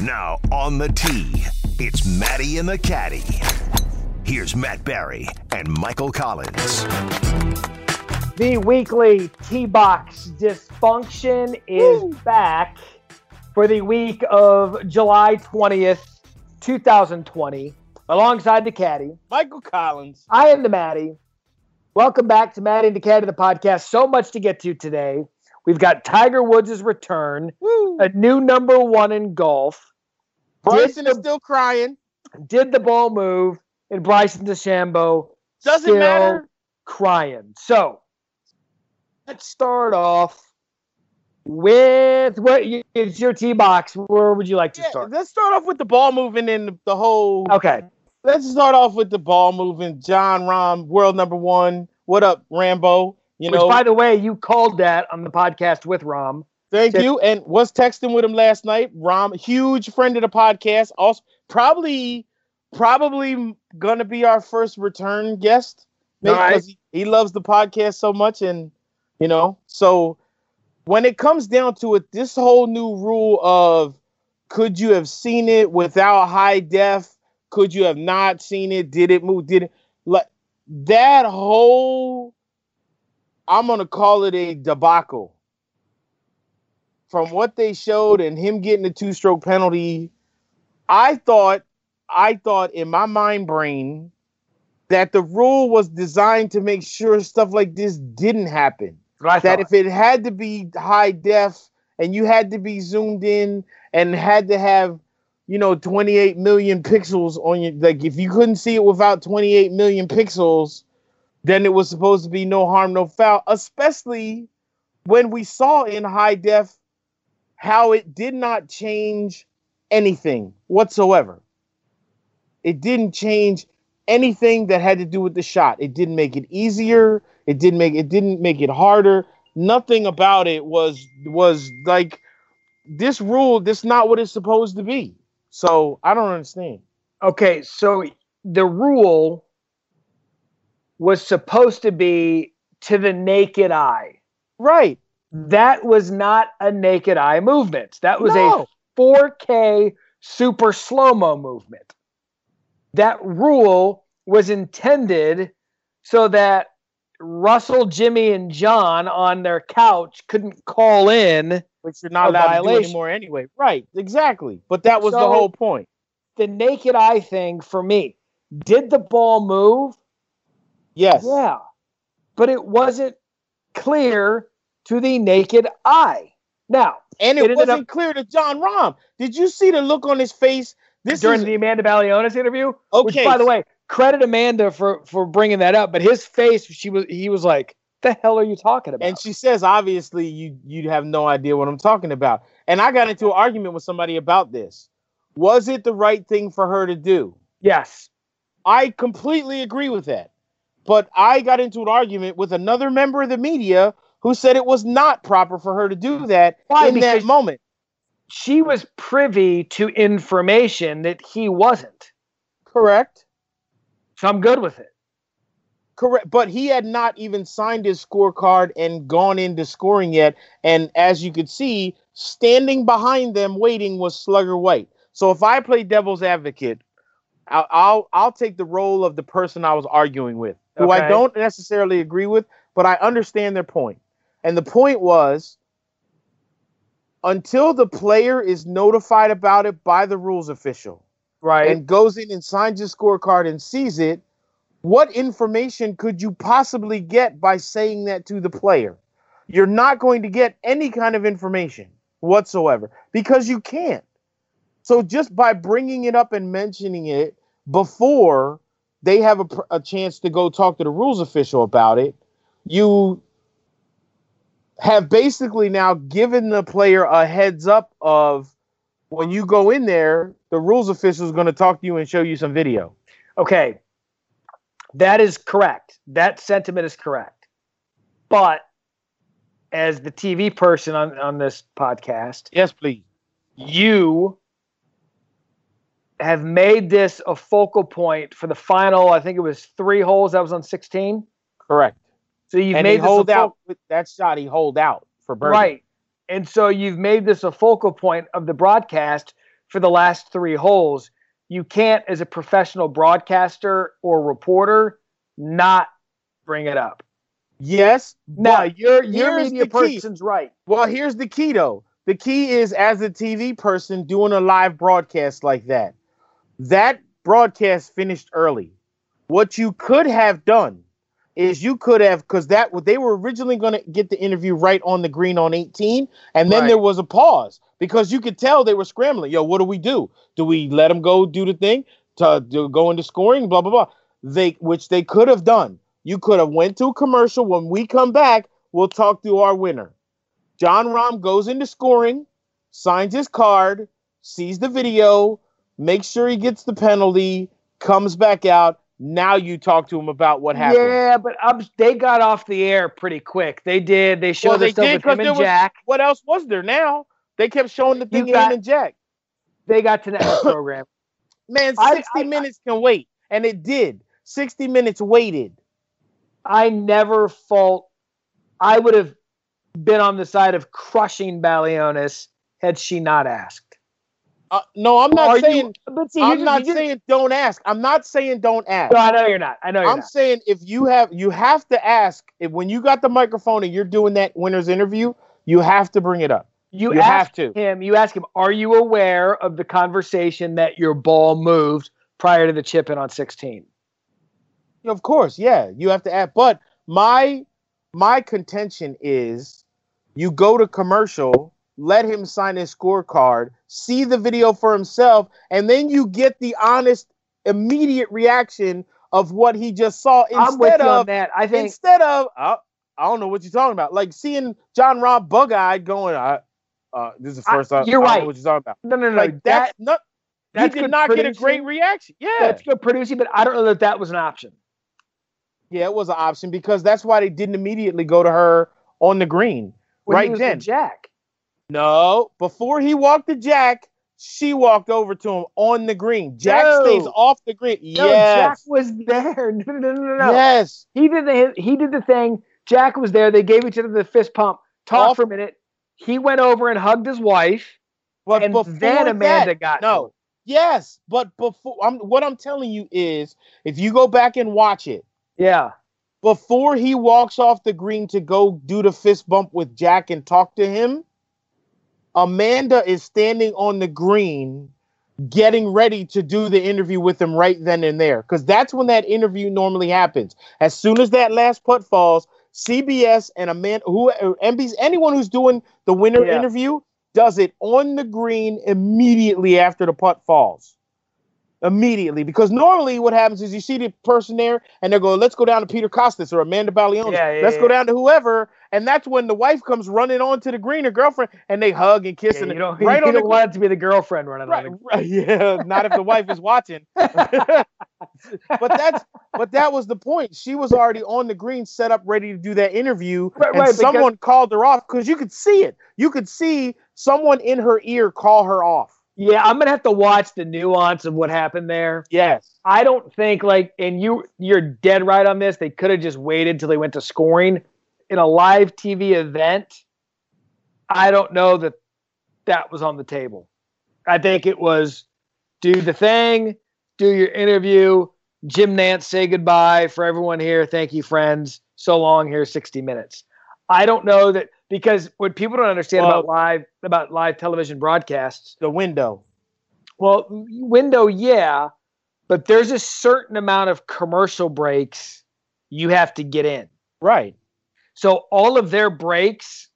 Now on the tee, it's Matty and the Caddy. Here's Matt Barrie and Michael Collins. The weekly T Box dysfunction is Woo. back for the week of July 20th, 2020, alongside the caddy. Michael Collins. I am the Matty. Welcome back to Matty and the Caddy, the podcast. So much to get to today. We've got Tiger Woods' return, Woo. a new number one in golf. Bryson the, is still crying. Did the ball move? And Bryson DeChambeau doesn't matter. Crying. So let's start off with what is your tee box? Where would you like to yeah, start? Let's start off with the ball moving and the whole. Okay. Let's start off with the ball moving. Jon Rahm, world number one. What up, Rambo? You Which, know, by the way, you called that on the podcast with Rahm. Thank you. And was texting with him last night. Rahm, huge friend of the podcast. Also, probably, probably gonna be our first return guest. Because he, he loves the podcast so much, and you know, so when it comes down to it, this whole new rule of could you have seen it without high def? Could you have not seen it? Did it move? Did it like that whole I'm gonna call it a debacle. From what they showed and him getting the two stroke penalty, I thought, I thought in my mind brain that the rule was designed to make sure stuff like this didn't happen. That if it had to be high def and you had to be zoomed in and had to have, you know, 28 million pixels on your like if you couldn't see it without 28 million pixels, then it was supposed to be no harm, no foul, especially when we saw in high def how it did not change anything whatsoever. It didn't change anything that had to do with the shot. It didn't make it easier. It didn't make it didn't make it harder. Nothing about it was was like this rule. This not what it's supposed to be. So I don't understand. Okay, so the rule was supposed to be to the naked eye. Right. That was not a naked eye movement. That was no. a 4K super slow mo movement. That rule was intended so that Russell, Jimmy, and John on their couch couldn't call in. Which you're not allowed violation. to do anymore anyway. Right, exactly. But that was so, the whole point. The naked eye thing for me. Did the ball move? Yes. Yeah. But it wasn't clear to the naked eye. Now, and it, it wasn't up, clear to Jon Rahm. Did you see the look on his face? This during is, the Amanda Balionis interview. Okay. Which, by the way, credit Amanda for for bringing that up. But his face, she was he was like, "The hell are you talking about?" And she says, obviously, you you have no idea what I'm talking about. And I got into an argument with somebody about this. Was it the right thing for her to do? Yes. I completely agree with that. But I got into an argument with another member of the media who said it was not proper for her to do that Why? in because that moment. She was privy to information that he wasn't. Correct. So I'm good with it. Correct. But he had not even signed his scorecard and gone into scoring yet. And as you could see, standing behind them waiting was Slugger White. So if I play devil's advocate, I'll, I'll, I'll take the role of the person I was arguing with who okay. I don't necessarily agree with, but I understand their point. And the point was until the player is notified about it by the rules official, right, and goes in and signs his scorecard and sees it, what information could you possibly get by saying that to the player? You're not going to get any kind of information whatsoever because you can't. So just by bringing it up and mentioning it before they have a, a chance to go talk to the rules official about it. You have basically now given the player a heads up of when you go in there, the rules official is going to talk to you and show you some video. Okay. That is correct. That sentiment is correct. But as the TV person on, on this podcast, yes, please. You have made this a focal point for the final. I think it was three holes. That was on 16. Correct. So you've and made hold out with that shot. He hold out for birdie. Right. And so you've made this a focal point of the broadcast for the last three holes, you can't, as a professional broadcaster or reporter, not bring it up. Yes. Now your your media person's right. Well, here's the key though. The key is as a TV person doing a live broadcast like that. That broadcast finished early. What you could have done is you could have because that they were originally going to get the interview right on the green on 18, and then right. there was a pause because you could tell they were scrambling. Yo, what do we do? Do we let them go do the thing to, to go into scoring? Blah blah blah. They which they could have done. You could have went to a commercial. When we come back, we'll talk to our winner. Jon Rahm goes into scoring, signs his card, sees the video, makes sure he gets the penalty, comes back out. Now you talk to him about what happened. Yeah, but um, they got off the air pretty quick. They did. They showed well, they did, with him and was, Jack. What else was there now? They kept showing the thing got, and Jack. They got to that program. Man, 60 I, I, minutes can wait. And it did. 60 minutes waited. I never fault. I would have been on the side of crushing Balionis had she not asked. Uh, no, I'm not Are saying. You, see, I'm not saying don't ask. I'm not saying don't ask. No, I know you're not. I know. You're I'm not. saying if you have, you have to ask. If when you got the microphone and you're doing that winner's interview, you have to bring it up. You, you have to. Him. You ask him. Are you aware of the conversation that your ball moved prior to the chip in on 16? Of course, yeah, you have to add. But my my contention is, you go to commercial, let him sign his scorecard, see the video for himself, and then you get the honest, immediate reaction of what he just saw. Instead of that, I think instead of uh, I don't know what you're talking about, like seeing Jon Rahm bug-eyed going. Uh, uh, this is the first time. You're right. what you're talking about. No, no, no. Like that, that's not. That did not producing. get a great reaction. Yeah, that's good producing, but I don't know that that was an option. Yeah, it was an option because that's why they didn't immediately go to her on the green when right then. Jack. No, before he walked to Jack, she walked over to him on the green. Jack no. stays off the green. No, yes. Jack was there. No, no, no, no, Yes. He did the he did the thing. Jack was there. They gave each other the fist pump. Talked for a minute. He went over and hugged his wife. But and then Amanda that, got no. Yes, but before I'm what I'm telling you is if you go back and watch it, yeah. Before he walks off the green to go do the fist bump with Jack and talk to him, Amanda is standing on the green getting ready to do the interview with him right then and there because that's when that interview normally happens. As soon as that last putt falls, CBS and Amanda, who NBC, anyone who's doing the winner yeah. interview does it on the green immediately after the putt falls immediately because normally what happens is you see the person there and they go, let's go down to Peter Kostis or Amanda Balionis. Yeah, yeah, let's yeah. go down to whoever. And that's when the wife comes running onto the green, her girlfriend, and they hug and kiss. and you don't, right you on don't the, want it to be the girlfriend running right, on the right, Yeah, not if the wife is watching. but that's but that was the point. She was already on the green, set up, ready to do that interview, right, and right, someone because, called her off because you could see it. You could see someone in her ear call her off. Yeah, I'm gonna have to watch the nuance of what happened there. Yes, I don't think like, and you you're dead right on this. They could have just waited till they went to scoring in a live TV event. I don't know that that was on the table. I think it was do the thing, do your interview. Jim Nantz, say goodbye for everyone here. Thank you, friends. So long here, 60 minutes. I don't know that because what people don't understand well, about live about live television broadcasts the window. Well window yeah but there's a certain amount of commercial breaks you have to get in. Right. So all of their breaks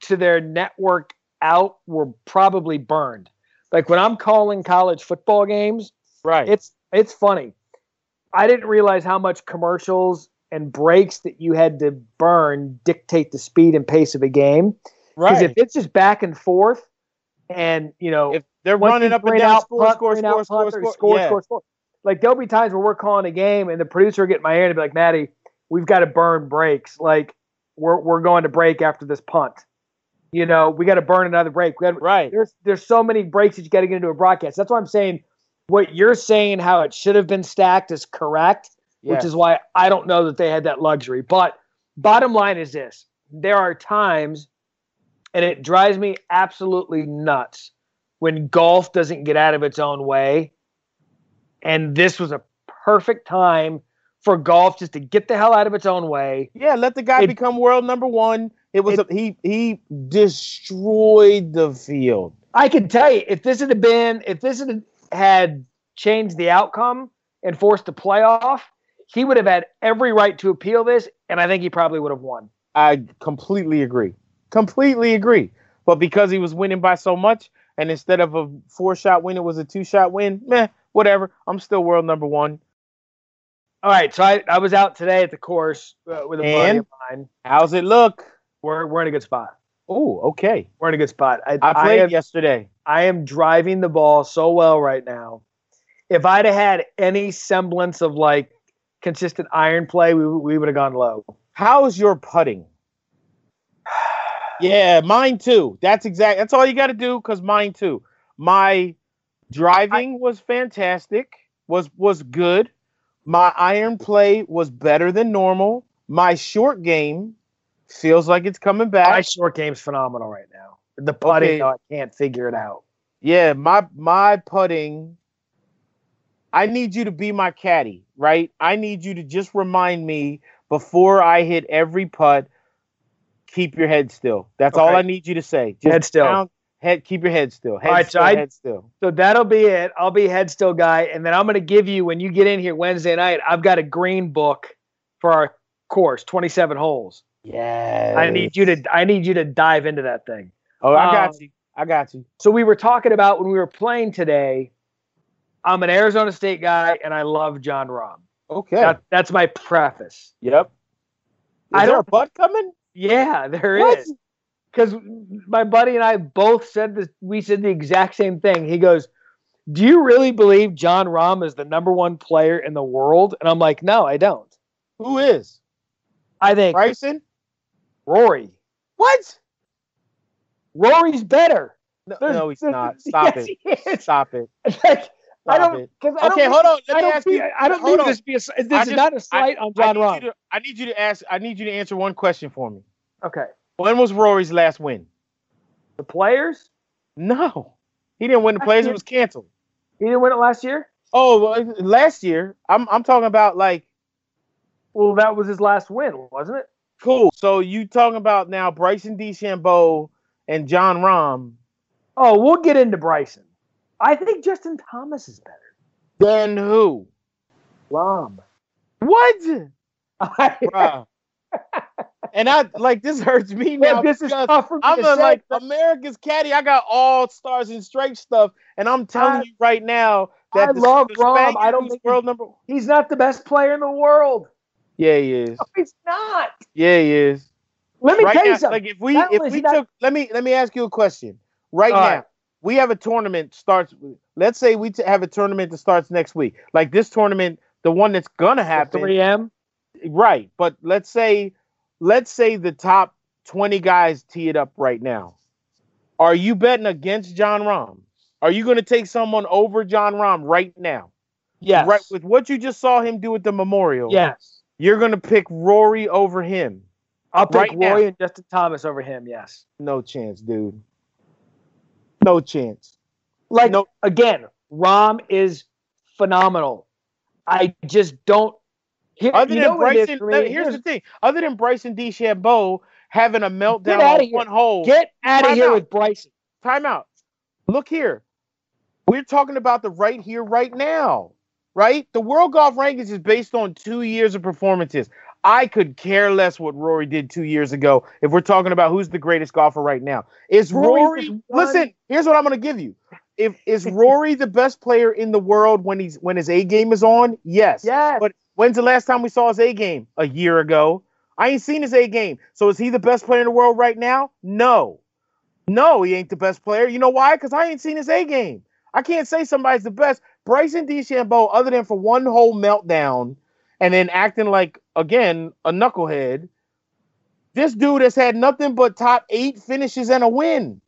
to their network out were probably burned. Like when i'm calling college football games right. it's it's funny. I didn't realize how much commercials and breaks that you had to burn dictate the speed and pace of a game. Right. Because if it's just back and forth, and you know, if they're running up and down, out, score, punt, score, score, score, score, score, yeah. score, score. Like there'll be times where we're calling a game, and the producer will get my ear and be like, "Matty, we've got to burn breaks. Like we're we're going to break after this punt. You know, we got to burn another break. We gotta, right. There's there's so many breaks that you got to get into a broadcast. That's why I'm saying what you're saying, how it should have been stacked, is correct yes. which is why I don't know that they had that luxury. But bottom line is this there are times, and it drives me absolutely nuts when golf doesn't get out of its own way. And this was a perfect time for golf just to get the hell out of its own way. Yeah, let the guy it, become world number one. It was it, a, he he destroyed the field. I can tell you if this had been if this had had changed the outcome and forced a playoff, he would have had every right to appeal this, and I think he probably would have won. I completely agree. Completely agree. But because he was winning by so much, and instead of a four shot win, it was a two shot win, meh, whatever. I'm still world number one. All right, so I, I was out today at the course uh, with a and buddy of mine. How's it look? We're we're in a good spot. Oh, okay. We're in a good spot. I, I played I am, yesterday. I am driving the ball so well right now. If I'd have had any semblance of like consistent iron play, we, we would have gone low. How's your putting? yeah, mine too. That's exact. That's all you got to do. Cause mine too. My driving I, was fantastic. Was was good. My iron play was better than normal. My short game feels like it's coming back. My short game's phenomenal right now. The putting, okay. I can't figure it out. Yeah, my my putting. I need you to be my caddy, right? I need you to just remind me before I hit every putt. Keep your head still. That's okay. all I need you to say. Just head still head keep your head still. Head All right, still, so I, head still. So that'll be it. I'll be head still guy, and then I'm gonna give you when you get in here Wednesday night. I've got a green book for our course, 27 holes. Yeah. I need you to I need you to dive into that thing. Oh, I got um, you. I got you. So we were talking about when we were playing today. I'm an Arizona State guy, and I love Jon Rahm. Okay. That, that's my preface. Yep. Is I there a butt coming? Yeah, there what? is because my buddy and I both said this. We said the exact same thing. He goes, "Do you really believe Jon Rahm is the number one player in the world?" And I'm like, "No, I don't." Who is? I think Bryson, Rory. What? Rory's better. No, no he's not. Stop yes, it. Stop it. Like, I don't. because Okay, hold on. Let I me ask you. I don't need this to be a. This is not a slight I, on Jon Rahm. To, I need you to ask. I need you to answer one question for me. Okay. When was Rory's last win? The players? No, he didn't win the players. It was canceled. He didn't win it last year. Oh, last year. I'm I'm talking about like. Well, that was his last win, wasn't it? Cool. So you talking about now Bryson DeChambeau and Jon Rahm? Oh, we'll get into Bryson. I think Justin Thomas is better. Than who? Rahm. What? and I like this hurts me now. this is tough for me I'm a, like America's caddy. I got all stars and stripes stuff, and I'm telling I, you right now that I the, love Rahm. I don't think world number. He's not the best player in the world. Yeah, he is. No, he's not. Yeah, he is. Let me right tell now, you something. Like if we not if we took, not... let me let me ask you a question. Right all now, right. We have a tournament starts. Let's say we t- have a tournament that starts next week. Like this tournament, the one that's gonna happen. 3 M. Right, but let's say let's say the top 20 guys tee it up right now. Are you betting against Jon Rahm? Are you going to take someone over Jon Rahm right now? Yes. Right with what you just saw him do at the Memorial. Yes. You're going to pick Rory over him. I'll pick right Rory now. and Justin Thomas over him. Yes. No chance, dude. No chance. Like no. again, Rahm is phenomenal. I just don't here, other than Bryson, here's, here's the thing. Other than Bryson DeChambeau having a meltdown on one hole, get out of here out. with Bryson. Time out. Look here. We're talking about the right here, right now. Right? The World Golf Rankings is based on two years of performances. I could care less what Rory did two years ago if we're talking about who's the greatest golfer right now. Is Rory? Rory listen, here's what I'm going to give you. If is Rory the best player in the world when he's when his A game is on? Yes. Yes. But When's the last time we saw his A game? A year ago. I ain't seen his A game. So is he the best player in the world right now? No. No, he ain't the best player. You know why? Because I ain't seen his A game. I can't say somebody's the best. Bryson DeChambeau, other than for one whole meltdown and then acting like, again, a knucklehead, this dude has had nothing but top eight finishes and a win.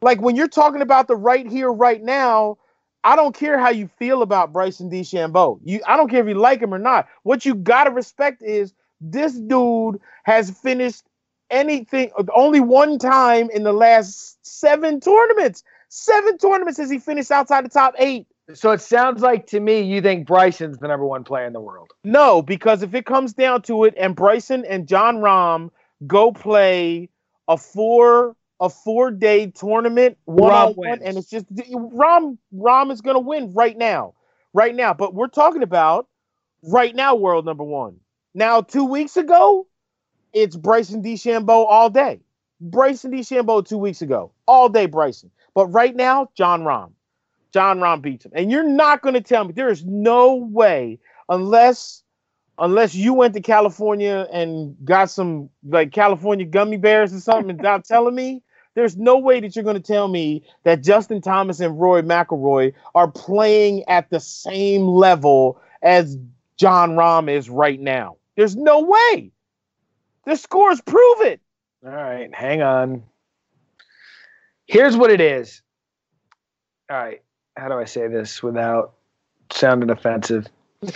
Like when you're talking about the right here, right now, I don't care how you feel about Bryson DeChambeau. You, I don't care if you like him or not. What you gotta respect is this dude has finished anything only one time in the last seven tournaments. Seven tournaments has he finished outside the top eight. So it sounds like to me you think Bryson's the number one player in the world. No, because if it comes down to it, and Bryson and Jon Rahm go play a four a four day tournament one on one, and it's just Rahm Rahm is gonna win right now, right now. But we're talking about right now, world number one. Now, two weeks ago, it's Bryson DeChambeau all day. Bryson DeChambeau two weeks ago, all day Bryson. But right now, Jon Rahm. Jon Rahm beats him. And you're not going to tell me there is no way unless unless you went to California and got some like California gummy bears or something and not telling me there's no way that you're going to tell me that Justin Thomas and Roy McIlroy are playing at the same level as Jon Rahm is right now. There's no way. The scores prove it. All right, hang on. Here's what it is. All right, how do I say this without sounding offensive?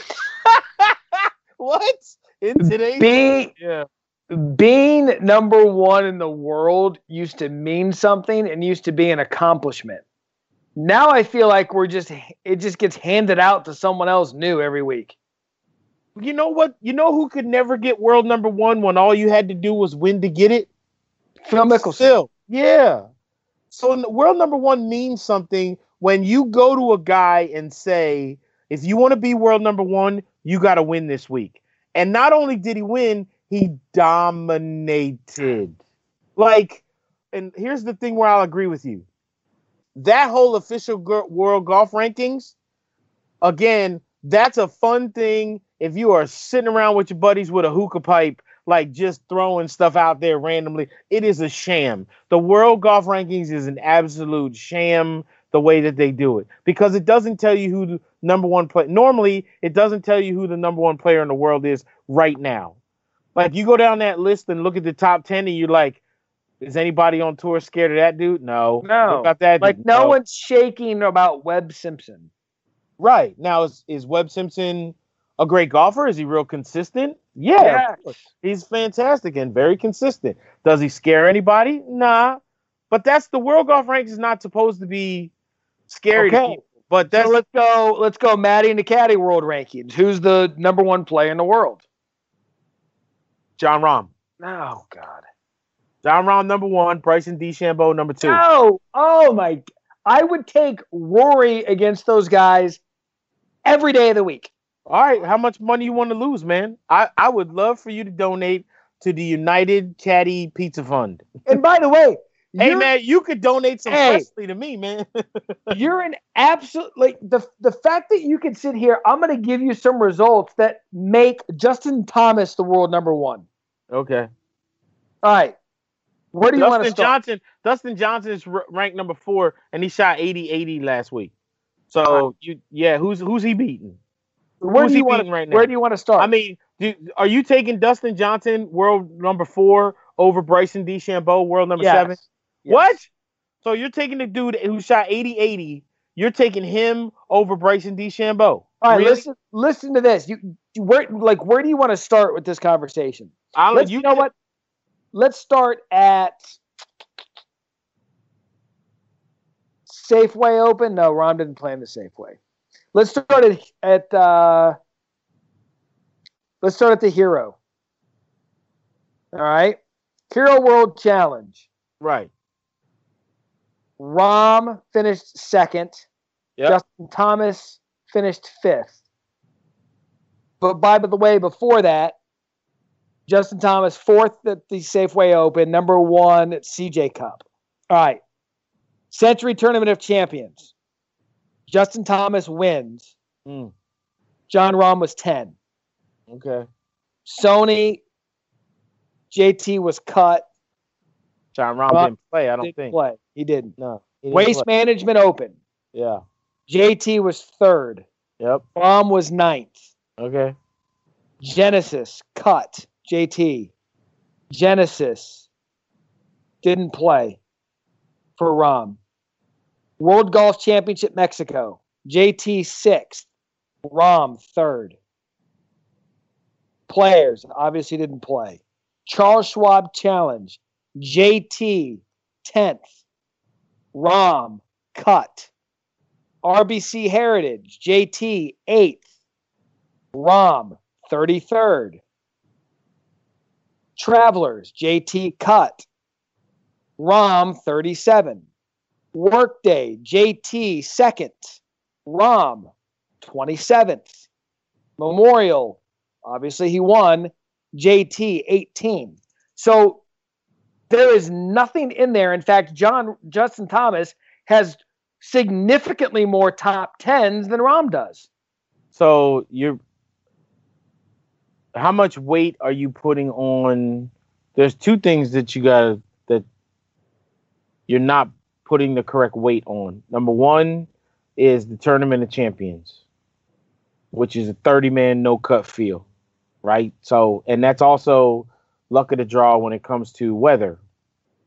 what? In today's being, yeah. being number one in the world used to mean something and used to be an accomplishment. Now I feel like we're just it just gets handed out to someone else new every week. You know what? You know who could never get world number one when all you had to do was win to get it? Phil Mickelson. Phil. Yeah. So world number one means something when you go to a guy and say, if you want to be world number one, you got to win this week. And not only did he win, he dominated. Like, and here's the thing where I'll agree with you. That whole official world golf rankings, again, that's a fun thing if you are sitting around with your buddies with a hookah pipe like just throwing stuff out there randomly. It is a sham. The world golf rankings is an absolute sham the way that they do it because it doesn't tell you who the number one player. Normally, it doesn't tell you who the number one player in the world is right now. Like you go down that list and look at the top ten, and you're like, is anybody on tour scared of that dude? No, no. About that, like dude? no, no one's shaking about Webb Simpson. Right now, is is Webb Simpson a great golfer? Is he real consistent? Yeah, yes. he's fantastic and very consistent. Does he scare anybody? Nah, but that's the world golf ranks is not supposed to be scary okay. But so let's go. Let's go. Matty and the Caddy World Rankings. Who's the number one player in the world? Jon Rahm. Oh God. Jon Rahm number one. Bryson DeChambeau number two. Oh, oh my! I would take Rory against those guys every day of the week. All right, how much money you want to lose, man? I, I would love for you to donate to the United Caddy Pizza Fund. And by the way, hey man, you could donate some hey, Presley to me, man. you're an absolute like the the fact that you can sit here. I'm going to give you some results that make Justin Thomas the world number one. Okay. All right. Where do you want to start? Johnson? Dustin Johnson is ranked number four, and he shot 80-80 last week. So right. you, yeah, who's who's he beating? Where do you want right now? Where do you want to start? I mean, do, are you taking Dustin Johnson, world number four, over Bryson DeChambeau, world number yes. seven? Yes. What? So you're taking the dude who shot 80-80, you're taking him over Bryson DeChambeau. All right, really? listen, listen to this. You, you where like where do you want to start with this conversation? I'll, Let's, you, you know what? Let's start at Safeway Open. No, Ron didn't play in the Safeway. Let's start at, at uh, let's start at the hero. All right. Hero World Challenge. Right. Rahm finished second. Yep. Justin Thomas finished fifth. But by the way, before that, Justin Thomas fourth at the Safeway Open, number one at CJ Cup. All right. Sentry Tournament of Champions. Justin Thomas wins. Mm. Jon Rahm was 10. Okay. Sony, JT was cut. Jon Rahm didn't play, I don't didn't think. Play. He didn't. No. He didn't Waste play. Management Open. Yeah. JT was third. Yep. Rahm was ninth. Okay. Genesis cut. JT. Genesis didn't play for Rahm. World Golf Championship Mexico. JT sixth. Rahm third. Players obviously didn't play. Charles Schwab Challenge. JT 10th. Rahm, cut. RBC Heritage, JT, 8th. Rahm, 33rd. Travelers, JT, cut. Rahm, 37. Workday, JT, 2nd. Rahm, 27th. Memorial, obviously he won. JT, 18. So there is nothing in there. In fact, John Justin Thomas has significantly more top tens than Rahm does. So you're how much weight are you putting on there's two things that you gotta that you're not putting the correct weight on. Number 1 is the tournament of champions, which is a 30 man no cut field, right? So and that's also luck of the draw when it comes to weather.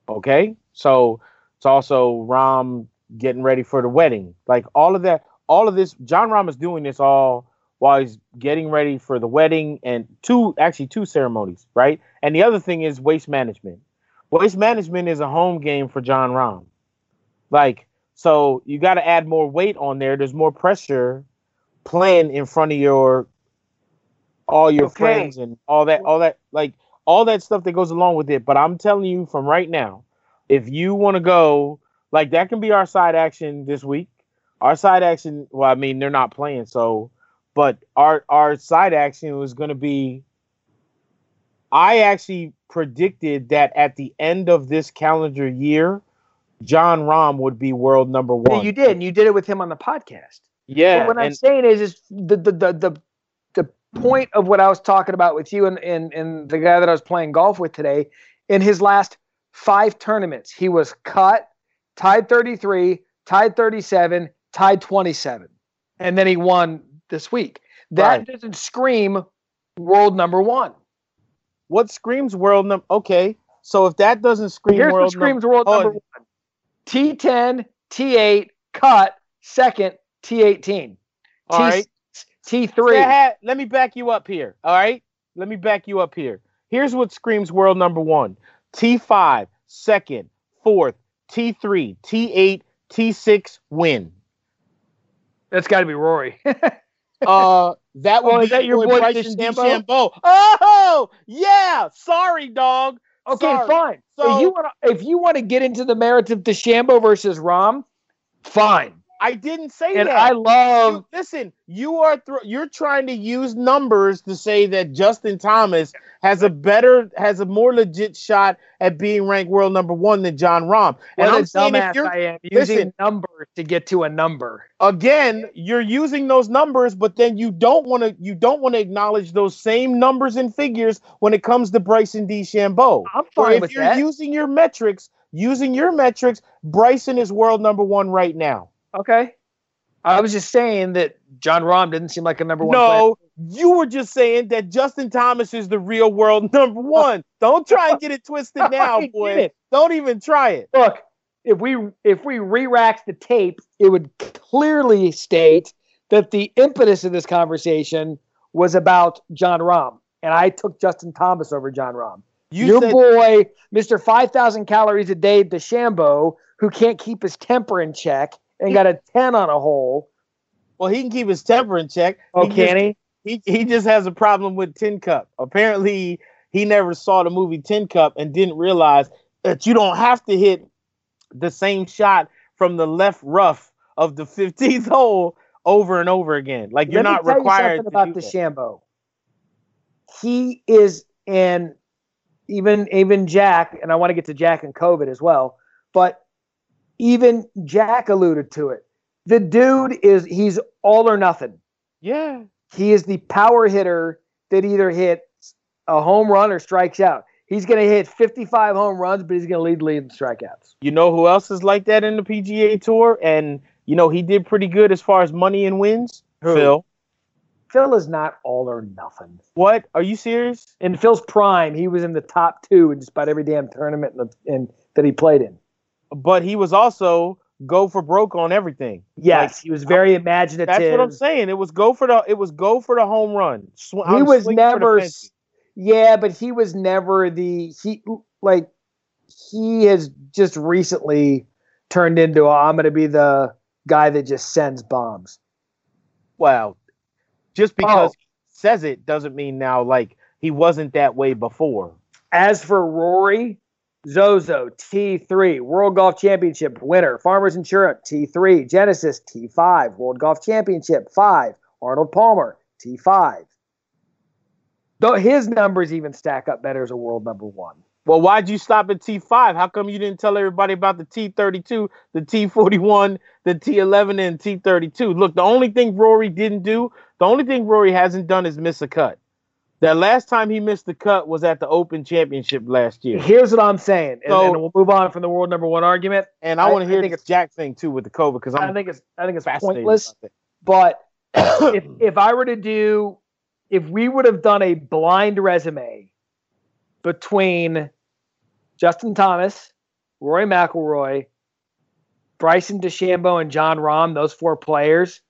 Okay? So it's also Rahm getting ready for the wedding. Like all of that, all of this, Jon Rahm is doing this all while he's getting ready for the wedding and two, actually two ceremonies, right? And the other thing is waste management. Waste management is a home game for Jon Rahm. Like, so you got to add more weight on there. There's more pressure playing in front of your all your okay. friends and all that, all that, like all that stuff that goes along with it. But I'm telling you from right now, if you want to go like that can be our side action this week. Our side action, well, I mean, they're not playing, so but our our side action was going to be I actually predicted that at the end of this calendar year, Jon Rahm would be world number one. Yeah, you did, and you did it with him on the podcast. Yeah. But what I'm saying is, is the the the the point of what I was talking about with you and, and and the guy that I was playing golf with today. In his last five tournaments, he was cut, tied 33, tied 37, tied 27. And then he won this week. That right. doesn't scream world number one. What screams world number? Okay. So if that doesn't scream Here's world what screams num- world oh, number one T10, T8, cut, second, T18. All T- right. T3. let me back you up here. All right. Let me back you up here. Here's what screams world number one T5, second, fourth, T3, T8, T6 win. That's got to be Rory. uh, that would oh, be that your boy Bryson DeChambeau. Oh, yeah. Sorry, dog. Okay, Sorry. fine. So if you want to, if you want to get into the merits of DeChambeau versus Rahm, fine. I didn't say and that. I love. You, listen, you are th- you're trying to use numbers to say that Justin Thomas has a better, has a more legit shot at being ranked world number one than Jon Rahm. And what I'm saying, dumbass I am using listen, numbers to get to a number. Again, you're using those numbers, but then you don't want to you don't want to acknowledge those same numbers and figures when it comes to Bryson DeChambeau. I'm fine or if with you're that. using your metrics, using your metrics, Bryson is world number one right now. Okay. I was just saying that Jon Rahm didn't seem like a number one. No, player. you were just saying that Justin Thomas is the real world number one. Don't try and get it twisted now, boy. Don't even try it. Look, if we if we re-racked the tape, it would clearly state that the impetus of this conversation was about Jon Rahm, and I took Justin Thomas over Jon Rahm. You Your said- boy, Mister Five Thousand Calories a Day, the DeChambeau, who can't keep his temper in check and got a 10 on a hole. Well, he can keep his temper in check. Oh, he can just, he? He he just has a problem with Tin Cup. Apparently, he never saw the movie Tin Cup and didn't realize that you don't have to hit the same shot from the left rough of the 15th hole over and over again. Like you're Let not required you about DeChambeau. He is and even even Jack, and I want to get to Jack and COVID as well, but even Jack alluded to it. The dude is he's all or nothing. Yeah. He is the power hitter that either hits a home run or strikes out. He's going to hit 55 home runs, but he's going to lead lead in strikeouts. You know who else is like that in the PGA Tour? And you know he did pretty good as far as money and wins. Who? Phil. Phil is not all or nothing. What? Are you serious? In Phil's prime, he was in the top two in just about every damn tournament in the, in, that he played in but he was also go for broke on everything. Yes, like, he was very imaginative. That's what I'm saying. It was go for the it was go for the home run. Sw- he was never Yeah, but he was never the he like he has just recently turned into oh, I'm going to be the guy that just sends bombs. Well, just oh. because oh. he says it doesn't mean now like he wasn't that way before. As for Rory, Zozo, T3, World Golf Championship winner, Farmers Insurance, T3, Genesis, T5, World Golf Championship, 5, Arnold Palmer, T5. Though his numbers even stack up better as a world number one. Well, why'd you stop at T5? How come you didn't tell everybody about the T32, the T41, the T11, and T32? Look, the only thing Rory didn't do, the only thing Rory hasn't done is miss a cut. That last time he missed the cut was at the Open Championship last year. Here's what I'm saying, and, so, and we'll move on from the world number one argument. And I, I want to hear this Jack thing too with the COVID because I think it's I think it's pointless. But if if I were to do, if we would have done a blind resume between Justin Thomas, Rory McIlroy, Bryson DeChambeau, and Jon Rahm, those four players,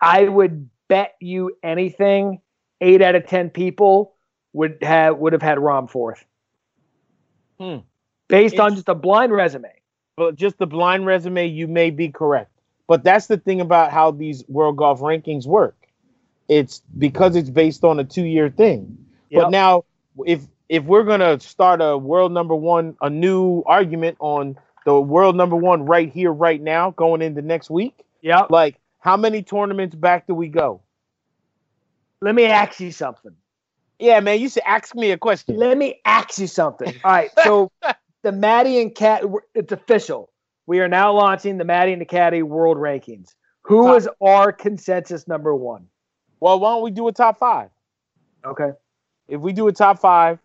I would bet you anything eight out of ten people would have would have had Rahm fourth. Hmm. Based it's, on just a blind resume. But just the blind resume, you may be correct. But that's the thing about how these world golf rankings work. It's because it's based on a two-year thing. Yep. But now if if we're gonna start a world number one, a new argument on the world number one right here, right now, going into next week. Yeah. Like, how many tournaments back do we go? Let me ask you something. Yeah, man, you should ask me a question. Let me ask you something. All right, so the Matty and Cat, it's official. We are now launching the Matty and the Caddy World Rankings. Who top. is our consensus number one? Well, why don't we do a top five? Okay. If we do a top five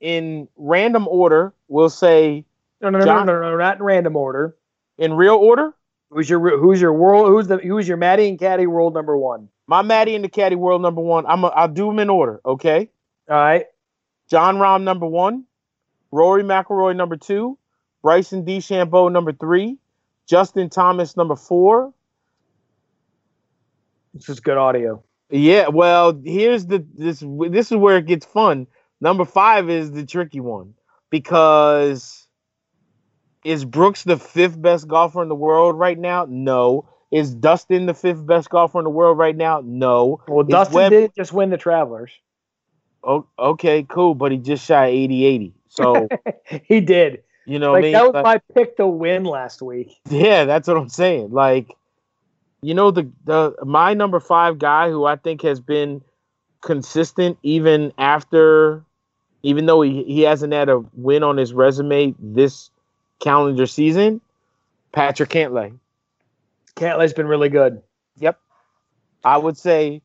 in random order, we'll say no, no, no, John, no, no, no, not in random order. In real order. Who's your Who's your world? Who's the Who's your Matty and Caddy World number one? My Matty and the Caddy World number one. I'm a, I'll do them in order. Okay. All right. Jon Rahm number one, Rory McIlroy number two, Bryson DeChambeau number three, Justin Thomas number four. This is good audio. Yeah, well, here's the this this is where it gets fun. Number five is the tricky one because is Brooks the fifth best golfer in the world right now? No. Is Dustin the fifth best golfer in the world right now? No. Well, is Dustin Webb... did just win the Travelers. Oh, okay, cool, but he just shot 80-80. So he did. You know, like, I mean? that was my pick to win last week. Yeah, that's what I'm saying. Like, you know, the the my number five guy who I think has been consistent even after, even though he, he hasn't had a win on his resume this calendar season, Patrick Cantlay. Cantlay's been really good. Yep. I would say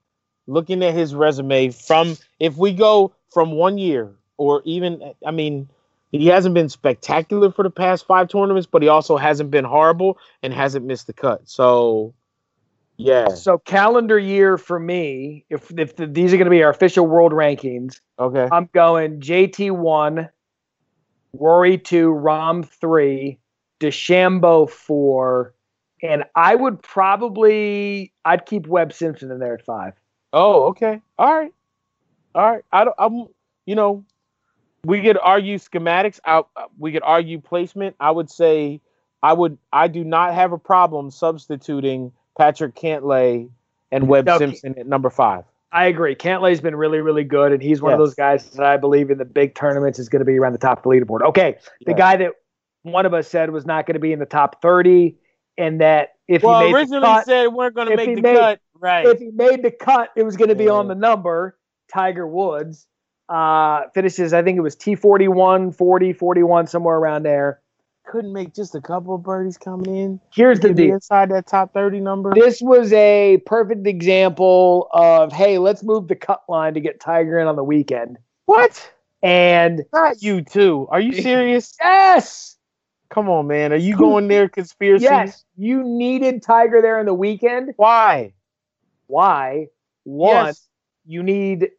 looking at his resume from if we go from one year or even I mean he hasn't been spectacular for the past five tournaments, but he also hasn't been horrible and hasn't missed the cut. So yeah. So calendar year for me, if if the, these are going to be our official world rankings, okay, I'm going JT one, Rory two, Rahm three, DeChambeau four, and I would probably I'd keep Webb Simpson in there at five. Oh, okay. All right. All right. I don't I'm you know, we could argue schematics. I, we could argue placement. I would say I would I do not have a problem substituting Patrick Cantlay and Webb no, Simpson at number five. I agree. Cantlay's been really, really good, and he's one yes. of those guys that I believe in the big tournaments is going to be around the top of the leaderboard. Okay, the guy that one of us said was not going to be in the top thirty and that if well, he made originally the cut, said we're going to make the made, cut, right? If he made the cut, it was going to be yeah. on the number. Tiger Woods uh, finishes, I think it was T 41, 40, 41, somewhere around there. Couldn't make just a couple of birdies coming in. Here's the deal: inside that top thirty number. This was a perfect example of hey, let's move the cut line to get Tiger in on the weekend. What? And not you too. Are you serious? yes. Come on, man. Are you going there conspiracy? Yes. You needed Tiger there in the weekend. Why? Why? One, yes. you need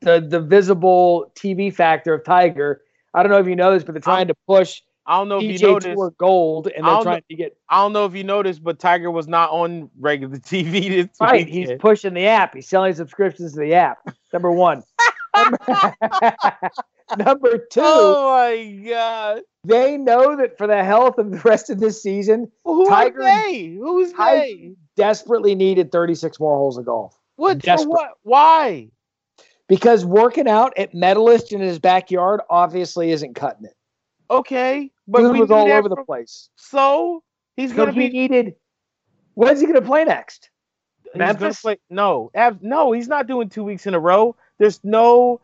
the the visible TV factor of Tiger. I don't know if you know this, but they're trying to push I don't know if PJ you noticed. Tour Gold, and they're trying to get. I don't know if you noticed, but Tiger was not on regular TV this right, weekend. he's pushing the app. He's selling subscriptions to the app. Number one. Number two. Oh my god. They know that for the health of the rest of this season, Who Tiger, are they? Who's Tiger they? Desperately needed 36 more holes of golf. What? What? Why? Because working out at Medalist in his backyard obviously isn't cutting it. Okay, but Dude was all over from, the place. So he's going to be needed. When's he going to play next? Memphis? Play, no, no, he's not doing two weeks in a row. There's no.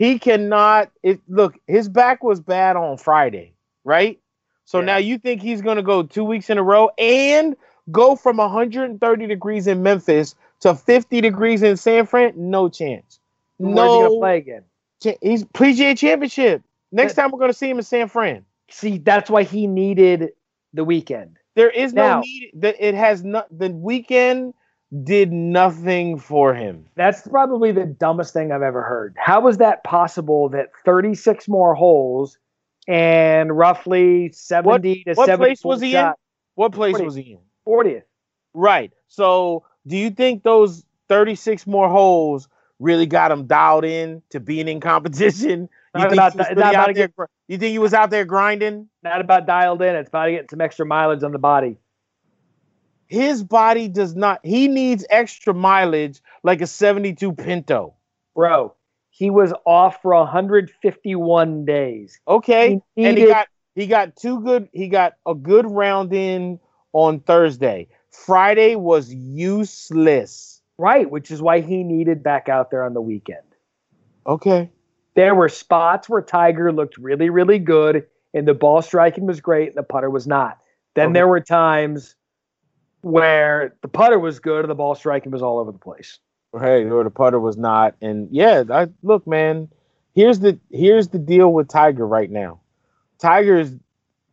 He cannot. It look. His back was bad on Friday, right? So yeah. now you think he's going to go two weeks in a row and go from 130 degrees in Memphis to 50 degrees in San Fran? No chance. Where's no. he play again? He's PGA Championship. Next time we're going to see him in San Fran. See, that's why he needed the weekend. There is no need. That it has not. The weekend did nothing for him. That's probably the dumbest thing I've ever heard. How was that possible that 36 more holes and roughly 70 what, to what place was he in? What place 40th. was he in? 40th. Right. So, do you think those 36 more holes really got him dialed in to being in competition? You think, about, really out there, you think he was out there grinding? Not about dialed in. It's about getting some extra mileage on the body his body does not he needs extra mileage like a 72 pinto. Bro he was off for 151 days. Okay he and he got he got two good he got a good round in on thursday. Friday was useless. Right which is why he needed back out there on the weekend. Okay. There were spots where tiger looked really really good and the ball striking was great and the putter was not. Then okay. there were times where the putter was good and the ball striking was all over the place. Hey, or the putter was not. And yeah, I look, man. Here's the here's the deal with Tiger right now. Tiger's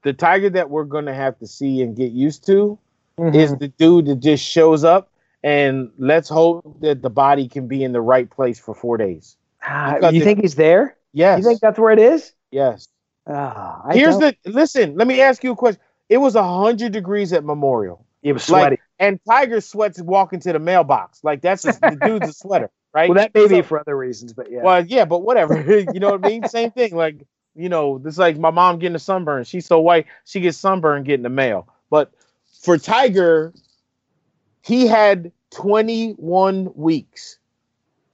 the Tiger that we're gonna have to see and get used to mm-hmm. is the dude that just shows up and let's hope that the body can be in the right place for four days. Uh, you think he's there? Yes. You think that's where it is? Yes. Uh, Here's don't. the listen. Let me ask you a question. It was hundred degrees at Memorial. It was sweaty. Like, and Tiger sweats walking to the mailbox. Like that's just, the dude's a sweater, right? Well, that may so, be for other reasons, but yeah. Well, yeah, but whatever. you know what I mean? Same thing. Like, you know, this like my mom getting a sunburn. She's so white, she gets sunburn getting the mail. But for Tiger, he had 21 weeks.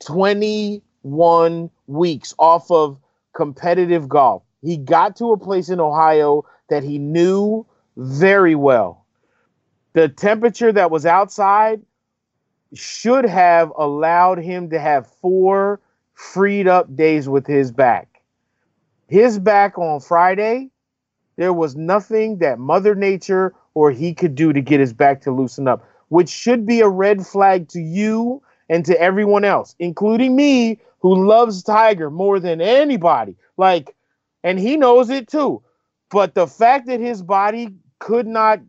21 weeks off of competitive golf. He got to a place in Ohio that he knew very well the temperature that was outside should have allowed him to have four freed up days with his back. His back on Friday, there was nothing that Mother Nature or he could do to get his back to loosen up, which should be a red flag to you and to everyone else, including me, who loves Tiger more than anybody. Like, and he knows it too. But the fact that his body could not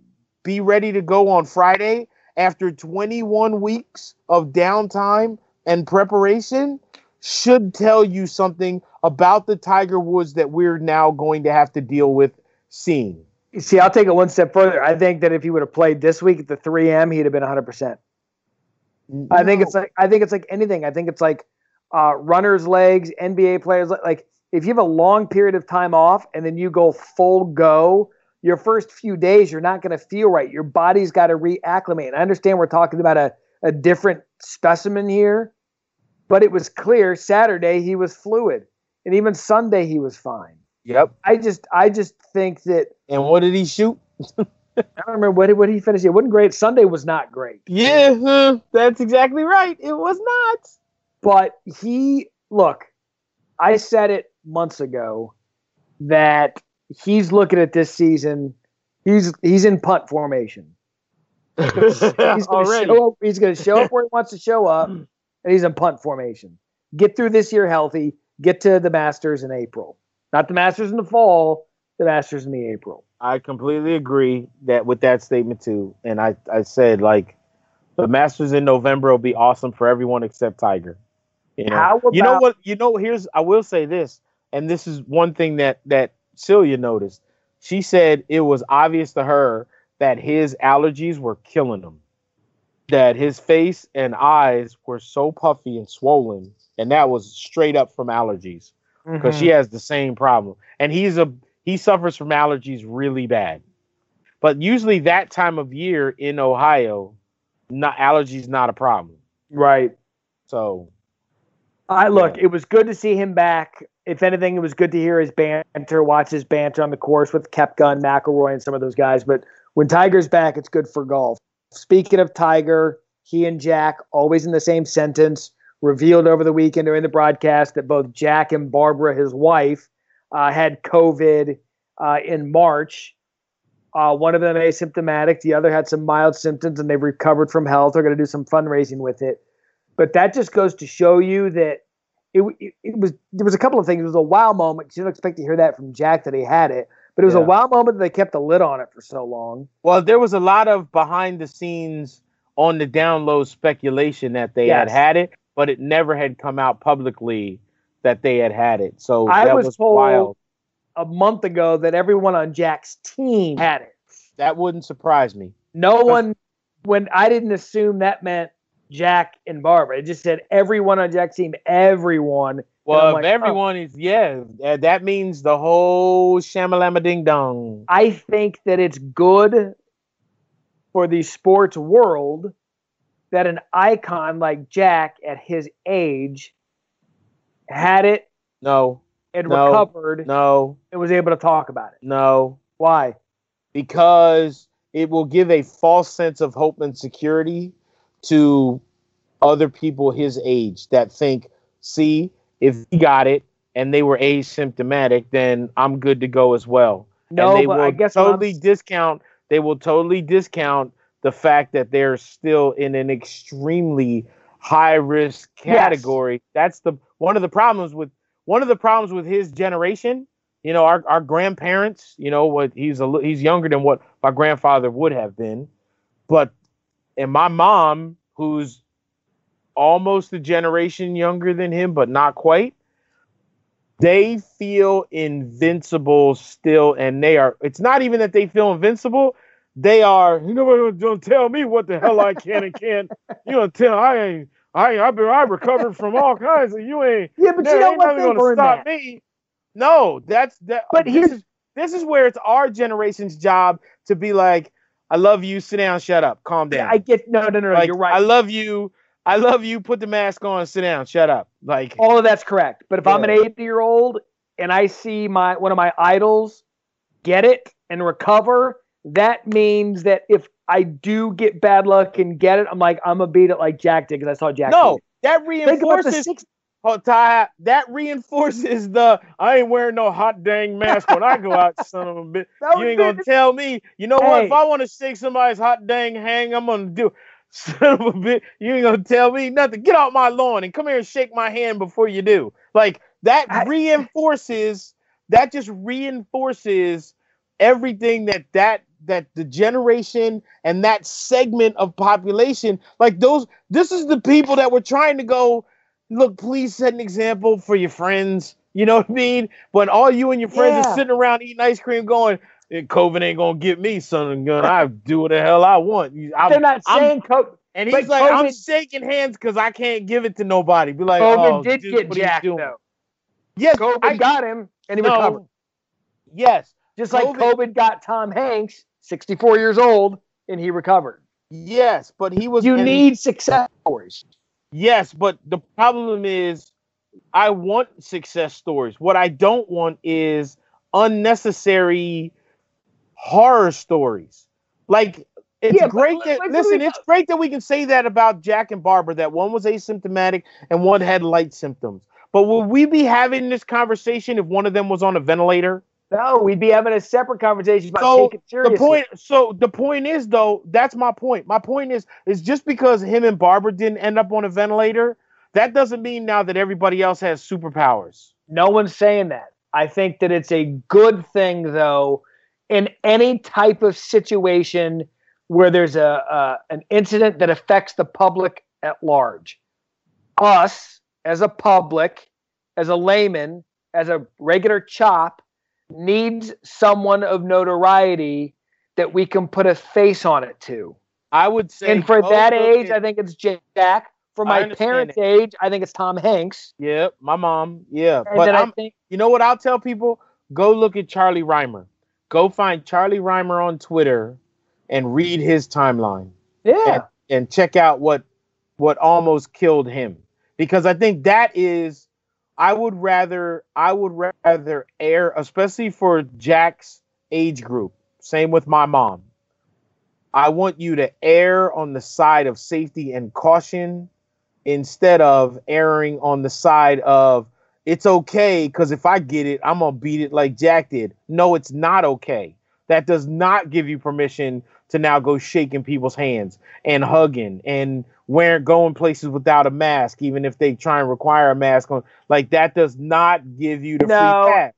be ready to go on Friday after 21 weeks of downtime and preparation should tell you something about the Tiger Woods that we're now going to have to deal with seeing. See, I'll take it one step further. I think that if he would have played this week at the 3M, he'd have been 100%. No. I think it's like I think it's like anything. I think it's like uh, runners' legs, NBA players. Like if you have a long period of time off and then you go full go your first few days, you're not going to feel right. Your body's got to reacclimate. And I understand we're talking about a, a different specimen here, but it was clear Saturday he was fluid. And even Sunday he was fine. Yep. I just I just think that And what did he shoot? I don't remember what, what he finished. It wasn't great. Sunday was not great. Yeah, that's exactly right. It was not. But he look, I said it months ago that he's looking at this season. He's he's in punt formation. he's going to show up where he wants to show up, and he's in punt formation. Get through this year healthy. Get to the Masters in April. Not the Masters in the fall. The Masters in the April. I completely agree that with that statement too. And I I said like the Masters in November will be awesome for everyone except Tiger. You know, about, you know what? You know, here's I will say this, and this is one thing that that Celia noticed. She said it was obvious to her that his allergies were killing him. That his face and eyes were so puffy and swollen, and that was straight up from allergies. because mm-hmm. she has the same problem, and he's a he suffers from allergies really bad. But usually that time of year in Ohio, not allergies not a problem. Right. So I look, yeah. it was good to see him back. If anything, it was good to hear his banter, watch his banter on the course with Koepka, McIlroy, and some of those guys. But when Tiger's back, it's good for golf. Speaking of Tiger, he and Jack always in the same sentence revealed over the weekend during the broadcast that both Jack and Barbara, his wife, uh, had COVID uh, in March. Uh, one of them asymptomatic, the other had some mild symptoms, and they've recovered from health. They're going to do some fundraising with it. But that just goes to show you that it, it, it, was there was a couple of things. It was a wow moment. You don't expect to hear that from Jack that he had it, but it was yeah. a wow moment that they kept the lid on it for so long. Well, there was a lot of behind the scenes on the down low speculation that they yes. had had it, but it never had come out publicly that they had had it. So I that was, was told wild. a month ago that everyone on Jack's team had it. That wouldn't surprise me. No one, when I didn't assume that meant Jack and Barbara. It just said everyone on Jack's team, everyone. Well, if like, everyone oh. is, yeah, that means the whole shamalama ding dong. I think that it's good for the sports world that an icon like Jack at his age had it. No. And no, recovered. No. And was able to talk about it. No. Why? Because it will give a false sense of hope and security to other people his age that think, see, if he got it and they were asymptomatic, then I'm good to go as well. No, and they but will I guess totally discount. They will totally discount the fact that they're still in an extremely high risk category. Yes. That's the one of the problems with one of the problems with his generation. You know, our, our grandparents. You know, what he's a he's younger than what my grandfather would have been, but and my mom, who's almost a generation younger than him, but not quite, they feel invincible still. And they are, it's not even that they feel invincible. They are, you know, gonna tell me what the hell I can and can't. You gonna tell I ain't, I ain't, I've been, I recovered from all kinds of, you ain't, yeah, but you know what? Gonna stop that. me. No, that's that. But this is, this is where it's our generation's job to be like, I love you. Sit down. Shut up. Calm down. I get no, no, no. Like, you're right. I love you. I love you. Put the mask on. Sit down. Shut up. Like all of that's correct. But if yeah. I'm an 80 year old and I see my one of my idols get it and recover, that means that if I do get bad luck and get it, I'm like I'm gonna beat it like Jack did because I saw Jack. No, that reinforces. Oh, Ty, that reinforces the I ain't wearing no hot dang mask when I go out, son of a bitch. You ain't gonna tell me. You know hey. what? If I want to shake somebody's hot dang hang, I'm gonna do. Son of a bitch, you ain't gonna tell me nothing. Get off my lawn and come here and shake my hand before you do. Like that I, reinforces. That just reinforces everything that that that the generation and that segment of population like those this is the people that were trying to go look, please set an example for your friends. You know what I mean? But all you and your friends yeah. are sitting around eating ice cream going, eh, COVID ain't gonna get me, son. I do what the hell I want. I'm, They're not saying COVID. And he's like, COVID, I'm shaking hands because I can't give it to nobody. Be like, COVID oh, did dude, get Jack though. Yes, COVID I, got him and he no, recovered. Yes, just like COVID, COVID got Tom Hanks, 64 years old, and he recovered. Yes, but he was. You need success stories. Yes, but the problem is I want success stories. What I don't want is unnecessary horror stories. Like it's yeah, great that like, listen, it's great that we can say that about Jack and Barbara that one was asymptomatic and one had light symptoms. But would we be having this conversation if one of them was on a ventilator? No, we'd be having a separate conversation about so taking seriously. The point, so the point is though, that's my point. My point is, is just because him and Barbara didn't end up on a ventilator, that doesn't mean now that everybody else has superpowers. No one's saying that. I think that it's a good thing though, in any type of situation where there's a, an incident that affects the public at large. Us as a public, as a layman, as a regular chop needs someone of notoriety that we can put a face on it to. I would say, and for that age, I think it's Jack. for my parents' it. age, I think it's Tom Hanks. Yep, my mom. Yeah, and but I'm, think, you know what I'll tell people? Go look at Charlie Rymer. Go find Charlie Rymer on Twitter and read his timeline. Yeah, and, and check out what what almost killed him because I think that is. I would rather I would rather air, especially for Jack's age group. Same with my mom. I want you to err on the side of safety and caution instead of erring on the side of it's okay because if I get it, I'm gonna beat it like Jack did. No, it's not okay. That does not give you permission to now go shaking people's hands and hugging and wearing going places without a mask, even if they try and require a mask on. Like that does not give you the no, free pass.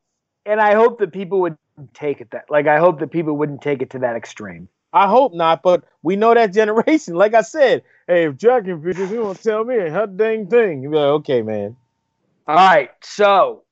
And I hope that people would take it that like I hope that people wouldn't take it to that extreme. I hope not, but we know that generation. Like I said, hey, if Jack and it, he won't tell me a hot dang thing. you be like, okay, man. All right, so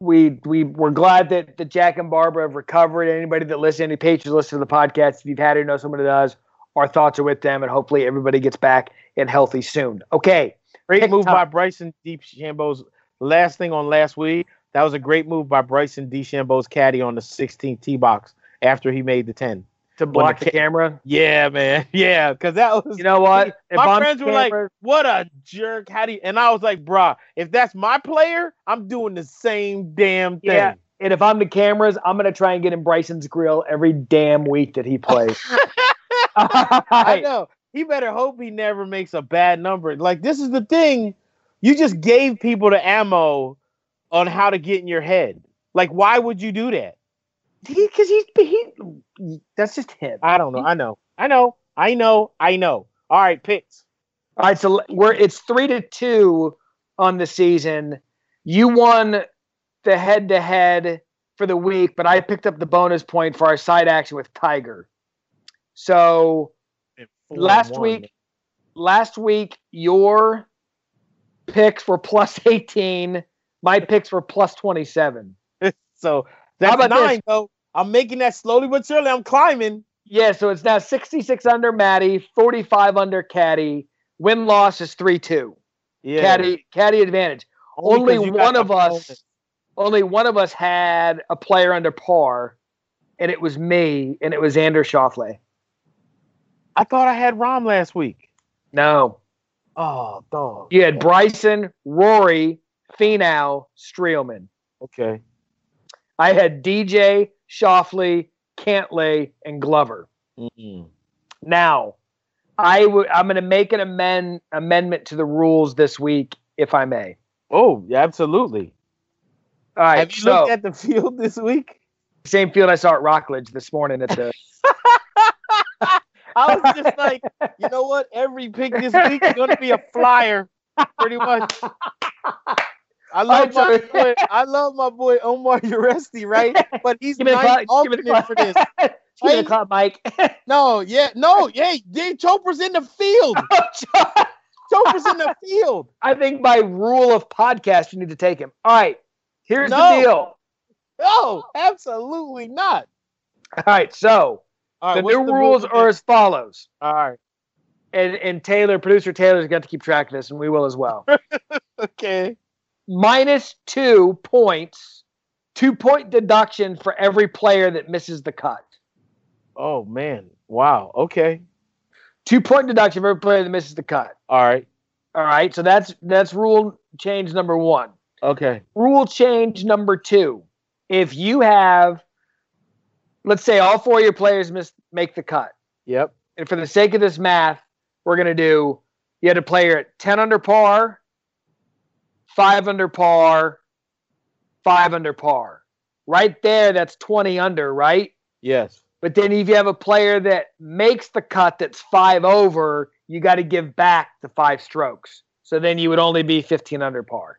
we we we're glad that, the Jack and Barbara have recovered. Anybody that listens, any patrons listen to the podcast, if you've had it or know someone that does, our thoughts are with them, and hopefully everybody gets back and healthy soon. Okay, great move time. by Bryson DeChambeau's. Last thing on last week, that was a great move by Bryson DeChambeau's caddy on the 16th tee box after he made the 10 to block the, the, camera. Yeah, man. Yeah, because that was. You know what? If my I'm friends were like, "What a jerk!" How do you? And I was like, "Bruh, if that's my player, I'm doing the same damn thing." Yeah. And if I'm the cameras, I'm gonna try and get in Bryson's grill every damn week that he plays. I know. He better hope he never makes a bad number. Like this is the thing. You just gave people the ammo on how to get in your head. Like, why would you do that? because he, he that's just him. I don't know. I know. I know. I know. I know. All right, picks. All right, so we're it's three to two on the season. You won the head to head for the week, but I picked up the bonus point for our side action with Tiger. So last week, last week your picks were plus eighteen. My picks were plus twenty seven. so that's nine this? though. I'm making that slowly but surely. I'm climbing. Yeah, so it's now 66 under Matty, 45 under Caddy. Win loss is 3 2. Yeah. Caddy, Caddy advantage. Only, only one of us only one of us had a player under par, and it was me, and it was Xander Schauffele. I thought I had Rahm last week. No. Oh, dog. You had Bryson, Rory, Finau, Streelman. Okay. I had DJ, Schauffele, Cantlay, and Glover. Mm-hmm. Now, I w- I'm going to make an amend amendment to the rules this week, if I may. Oh, yeah, absolutely. All right. Have you so, looked at the field this week? Same field I saw at Rockledge this morning at the. I was just like, you know what? Every pick this week is going to be a flyer, pretty much. I love my boy. I love my boy Omar Uresti, right? But he's ninth alternate for this. Give me the Mike. no, yeah, no, yeah. Dave Chopra's in the field. Oh, Chopra's in the field. I think by rule of podcast, you need to take him. All right, here's no. the deal. No, absolutely not. All right, so right, the new the rules are as follows. All right. And and Taylor, producer Taylor's got to keep track of this, and we will as well. okay minus two points, two point deduction for every player that misses the cut. Oh man. Wow. Okay. Two point deduction for every player that misses the cut. All right. All right. So that's that's rule change number one. Okay. Rule change number two. If you have let's say all four of your players miss make the cut. Yep. And for the sake of this math, we're gonna do you had a player at 10 under par, five under par, five under par. Right there, that's 20 under, right? Yes. But then if you have a player that makes the cut that's five over, you got to give back the five strokes. So then you would only be 15 under par.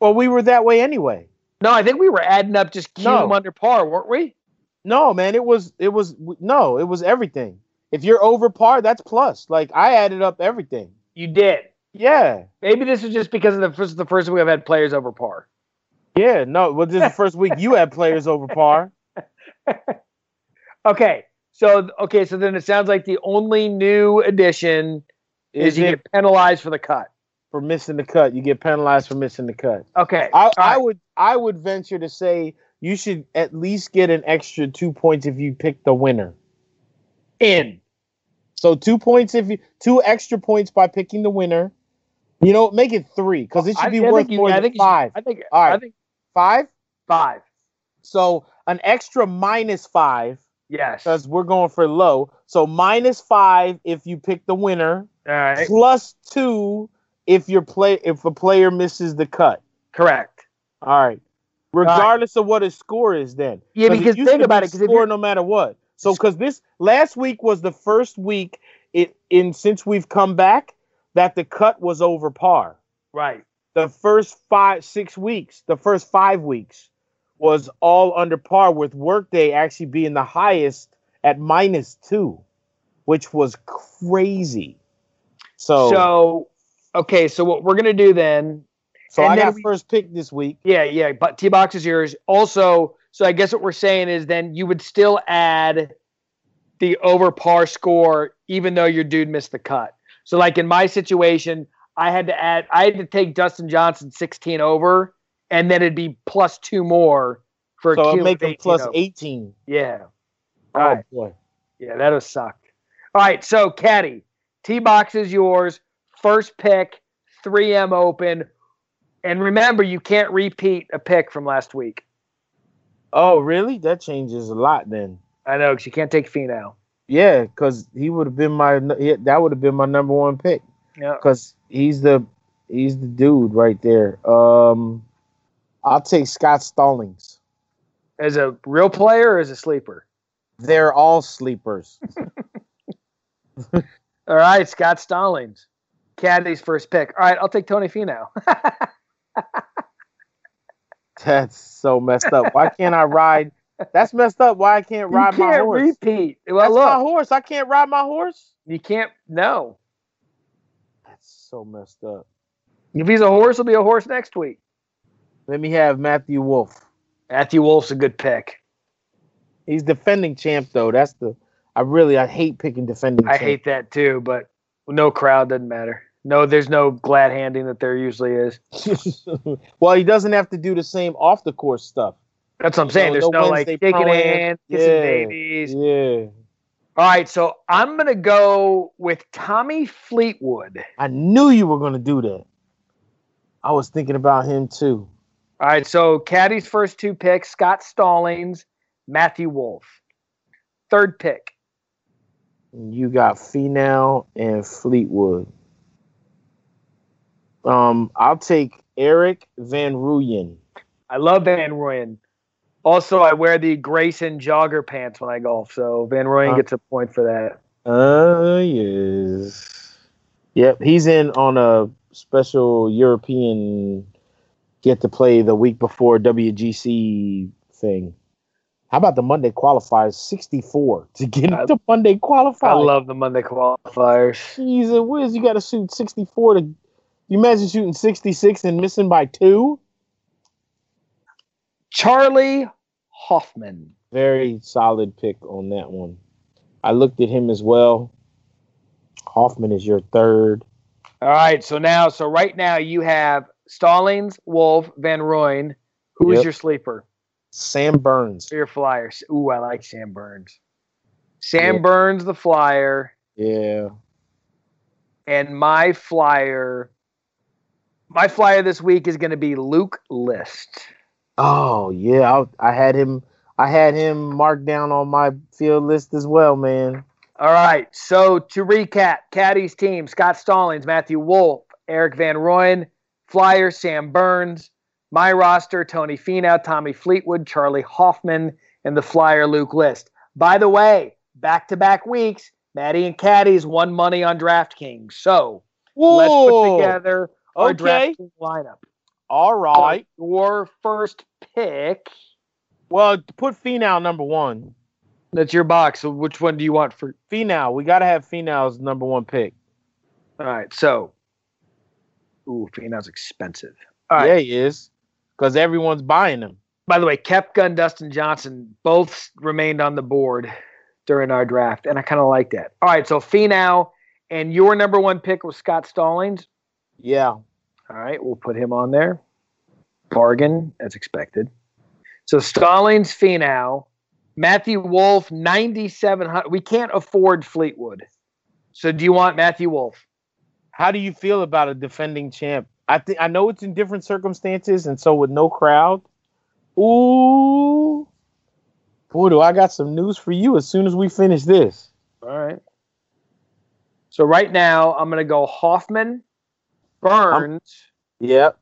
Well, we were that way anyway. No, I think we were adding up just keep no. them under par, weren't we? No, man, it was it was no, it was everything. If you're over par, that's plus. Like I added up everything. You did. Yeah. Maybe this is just because of the first the first week I've had players over par. Yeah, no, well this is the first week you had players over par. okay. So okay, so then it sounds like the only new addition is, is you it, get penalized for the cut. for missing the cut. You get penalized for missing the cut. Okay. I, I would I would venture to say you should at least get an extra two points if you pick the winner. In. So two points if you two extra points by picking the winner. You know, make it three because it should be I worth more than think five. I think. All right. I think Five. five. So an extra minus five Yes. because we're going for low. So minus five if you pick the winner, All right. plus two if your play if a player misses the cut. Correct. All right. Regardless of what his score is, then. Yeah, because think about be it, 'cause if score no matter what. So because this last week was the first week it in since we've come back that the cut was over par. Right. The first five six weeks, the first five weeks was all under par with workday actually being the highest at minus two, which was crazy. So so, So, okay. So what we're gonna do then? And I got we- first pick this week. Yeah, yeah. But T box is yours. Also, so I guess what we're saying is then you would still add the over par score even though your dude missed the cut. So like in my situation, I had to add. I had to take Dustin Johnson 16 over, and then it'd be plus two more for a So it make them 18 plus over. eighteen. Yeah. Oh right. boy. Yeah, that'll suck. All right, so Caddy, T box is yours. First pick, 3M open. And remember, you can't repeat a pick from last week. Oh, really? That changes a lot then. I know, because you can't take now. Yeah, because he would have been my that would have been my number one pick Yeah. because he's the he's the dude right there. Um, I'll take Scott Stallings. As a real player or as a sleeper? They're all sleepers. All right, Scott Stallings. Caddy's first pick. All right, I'll take Tony Finau. That's so messed up. Why can't I ride? That's messed up. Why I can't you ride my can't horse? repeat. Well, That's my horse. I can't ride my horse. you can't. No. That's so messed up. If he's a horse, he'll be a horse next week. Let me have Matthew Wolff. Matthew Wolff's a good pick. He's defending champ though. That's the I really I hate picking defending. I champ. hate that too, but no crowd doesn't matter. No, there's no glad handing that there usually is. well, he doesn't have to do the same off the course stuff. That's what I'm saying. No, There's no no, like shaking hands, kissing Yeah. babies. Yeah. All right, so I'm gonna go with Tommy Fleetwood. I knew you were gonna do that. I was thinking about him too. All right, so Caddy's first two picks: Scott Stallings, Matthew Wolff. Third pick, You got Finau and Fleetwood. Um, I'll take Erik Van Rooyen. I love Van Rooyen. Also, I wear the Greyson jogger pants when I golf, so Van Rooyen Huh. gets a point for that. Uh yes. Yep, he's in on a special European get to play the week before WGC thing. How about the Monday qualifiers? 64 to get I- into Monday qualifiers. I love the Monday qualifiers. Jesus whiz, you got to shoot 64 to. You imagine shooting 66 and missing by two? Charley Hoffman. Very solid pick on that one. I looked at him as well. Hoffman is your third. All right, so now, so right now you have Stallings, Wolff, Van Rooyen. Who's Yep. your sleeper? Sam Burns. Your flyers. Ooh, I like Sam Burns. Sam Yeah. Burns, the flyer, Yeah. and my flyer. My flyer this week is going to be Luke List. Oh yeah, I, I had him. I had him marked down on my field list as well, man. All right, so to recap, Caddy's team: Scott Stallings, Matthew Wolff, Erik Van Rooyen, flyer Sam Burns. My roster: Tony Finau, Tommy Fleetwood, Charley Hoffman, and the flyer Luke List. By the way, back-to-back weeks, Matty and Caddy's won money on DraftKings. So let's put together our Okay. Lineup. All right. Your first pick. Well, put Finau number one. That's your box. So which one do you want for? Finau. We got to have Finau's number one pick. All right. So, ooh, Finau's expensive. All right. Yeah, he is. Because everyone's buying him. By the way, Koepka and Dustin Johnson both remained on the board during our draft, and I kind of like that. All right, so Finau and your number one pick was Scott Stallings. Yeah. All right, we'll put him on there. Bargain as expected. So Stallings, Finau, Matthew Wolff, 9,700. We can't afford Fleetwood. So do you want Matthew Wolff? How do you feel about a defending champ? I think I know it's in different circumstances, and so with no crowd. Ooh, boy, do I got some news for you as soon as we finish this. All right. So right now I'm gonna go Hoffman, Burns. Um, yep.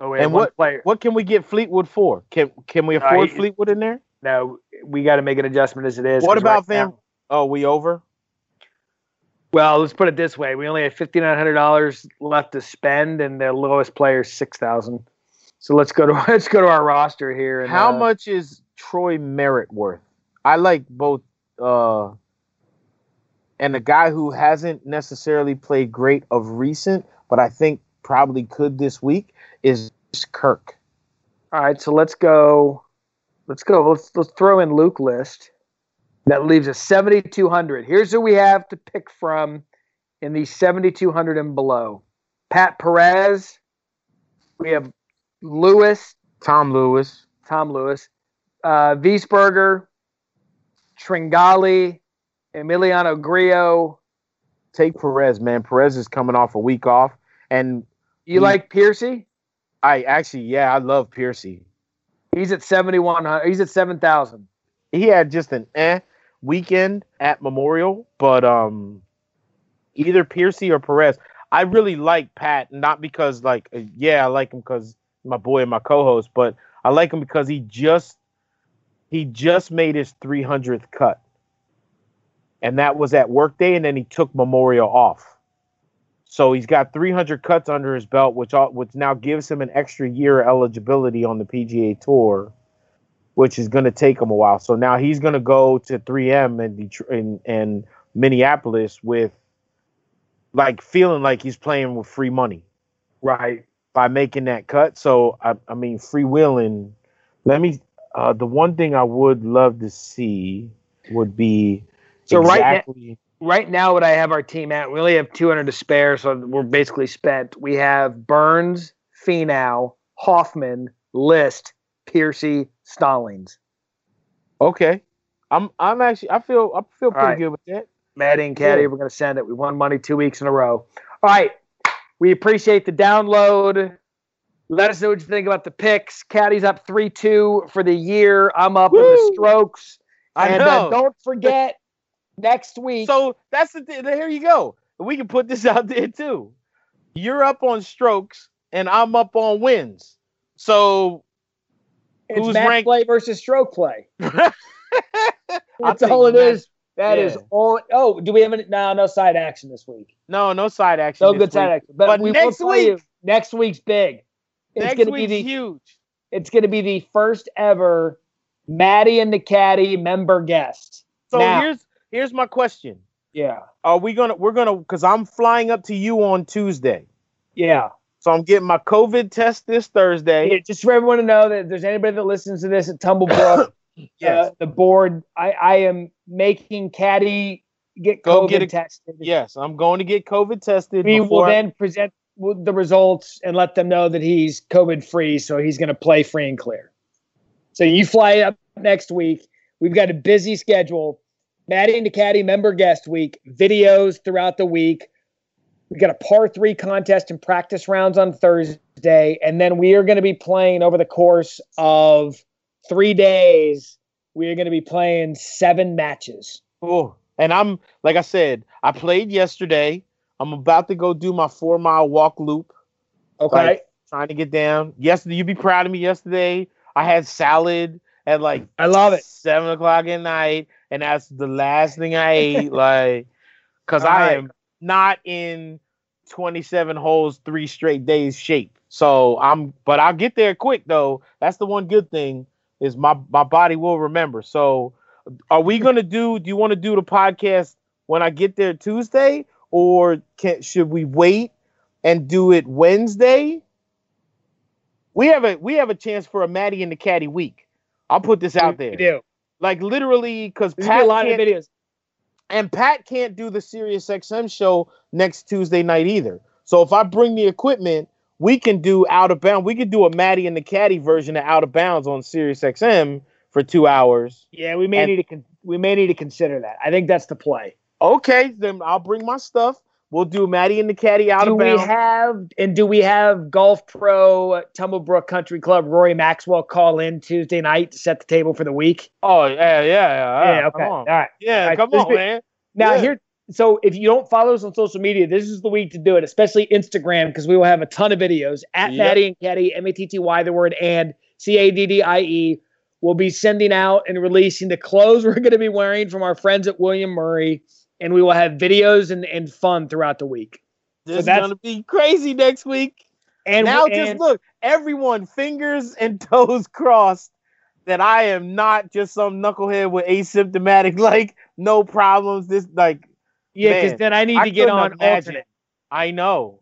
Oh, and what player. what can we get Fleetwood for? Can can we afford uh, Fleetwood in there? No, we got to make an adjustment as it is. What about right Van? Now, oh, we over? Well, let's put it this way: we only have fifty nine hundred dollars left to spend, and the lowest player is six thousand. So let's go to let's go to our roster here. And, How uh, much is Troy Merritt worth? I like both, uh, and a guy who hasn't necessarily played great of recent, but I think probably could this week is Kirk. All right, so let's go. Let's go. Let's let's throw in Luke List. That leaves us 7,200. Here's who we have to pick from in the 7,200 and below. Pat Perez. We have Lewis. Tom Lewis. Tom Lewis. Uh, Wiesberger. Tringali. Emiliano Grillo. Take Perez, man. Perez is coming off a week off. And you he, like Piercy? I actually, yeah, I love Piercy. He's at 7,100. He's at 7,000. He had just an eh weekend at Memorial, but um, either Piercy or Perez. I really like Pat, not because like uh, yeah, I like him because my boy and my co-host, but I like him because he just he just made his 300th cut, and that was at workday, and then he took Memorial off. So he's got 300 cuts under his belt, which all, which now gives him an extra year eligibility on the PGA Tour which is going to take him a while. So now he's going to go to 3M and Detroit and, and Minneapolis with like feeling like he's playing with free money, right? By making that cut. So I, I mean, freewheeling. Let me. Uh, the one thing I would love to see would be so exactly. right now. Right now, what I have our team at, we only have 200 to spare, so we're basically spent. We have Burns, Finau, Hoffman, List, Piercy, Stallings. Okay. I'm I'm actually I feel I feel pretty right. good with that. Matty and Caddy, yeah. we're gonna send it. We won money two weeks in a row. All right. We appreciate the download. Let us know what you think about the picks. Caddy's up three two for the year. I'm up Woo! in the strokes. I and, uh, know. Uh, don't forget next week. So that's the thing. Here you go. We can put this out there too. You're up on strokes and I'm up on wins. So it's Who's match ranked? play versus stroke play. That's all it match, is. That yeah. is all. Oh, do we have any? No, no side action this week. No, no side action. No good week. side action. But, but we next week, next week's big. It's next gonna be the, huge. It's going to be the first ever Matty and the Caddy member guest. So now, here's here's my question. Yeah. Are we gonna? We're gonna because I'm flying up to you on Tuesday. Yeah. So I'm getting my COVID test this Thursday. Yeah, just for everyone to know that there's anybody that listens to this at Tumblebrook, yes. Uh, the board, I, I am making Caddy get Go COVID get a, tested. Yes, I'm going to get COVID tested. We will I... then present the results and let them know that he's COVID free, so he's going to play free and clear. So you fly up next week. We've got a busy schedule. Matty and the Caddy member guest week, videos throughout the week we got a par three contest and practice rounds on Thursday. And then we are going to be playing over the course of three days. We are going to be playing seven matches. Oh, and I'm, like I said, I played yesterday. I'm about to go do my four mile walk loop. Okay. Like, trying to get down. Yesterday, you'd be proud of me. Yesterday, I had salad at like I love it seven o'clock at night, and that's the last thing I ate. like, because I right. am not in 27 holes, three straight days shape. So I'm, but I'll get there quick though. That's the one good thing is my my body will remember. So, are we gonna do? Do you want to do the podcast when I get there Tuesday, or can should we wait and do it Wednesday? We have a we have a chance for a Matty and the Caddy week. I'll put this out there. We do. Like literally, because Pat a lot of videos. And Pat can't do the Sirius XM show next Tuesday night either. So if I bring the equipment, we can do out of bounds. We could do a Matty and the Caddy version of Out of Bounds on Sirius XM for two hours. Yeah, we may and, need to con- we may need to consider that. I think that's the play. Okay, then I'll bring my stuff. We'll do Matty and the Caddy out do of bounds. we have and do we have Golf Pro Tumblebrook Country Club Rory Maxwell call in Tuesday night to set the table for the week? Oh yeah, yeah, yeah. yeah okay. All right. Yeah, All right. come on, man. Now yeah. here so if you don't follow us on social media, this is the week to do it, especially Instagram, because we will have a ton of videos at yep. Matty and Caddy, M A T T Y, the word and C A D D I E. We'll be sending out and releasing the clothes we're going to be wearing from our friends at William Murray, and we will have videos and, and fun throughout the week. This so is going to be crazy next week. And now just look, everyone, fingers and toes crossed that I am not just some knucklehead with asymptomatic, like no problems. This like yeah, because then I need to get on imagine. alternate. I know.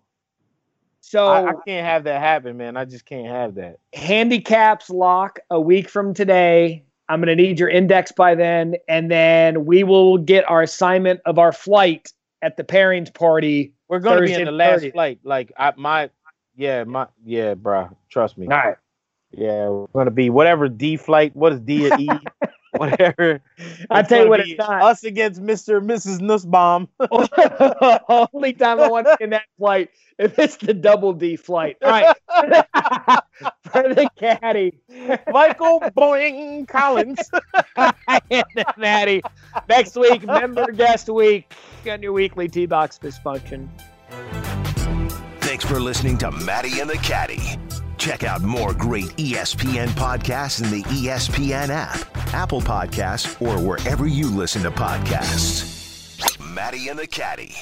So I, I, can't have that happen, man. I just can't have that. Handicaps lock a week from today. I'm going to need your index by then, and then we will get our assignment of our flight at the pairings party. We're going to be in the last 30th. flight. Like I, my, yeah, my, yeah, bro. Trust me. All right. Yeah, we're going to be whatever D flight. What is D or E? whatever. I tell you what, it's not us against Mister and Mrs. Nussbaum. Only time I want to in that flight if it's the double D flight. All right, for the caddy, Michael Boing Collins and the Natty. Next week, member guest week on your weekly T box dysfunction. Thanks for listening to Matty and the Caddy. Check out more great ESPN podcasts in the ESPN app, Apple Podcasts, or wherever you listen to podcasts. Matty and the Caddy.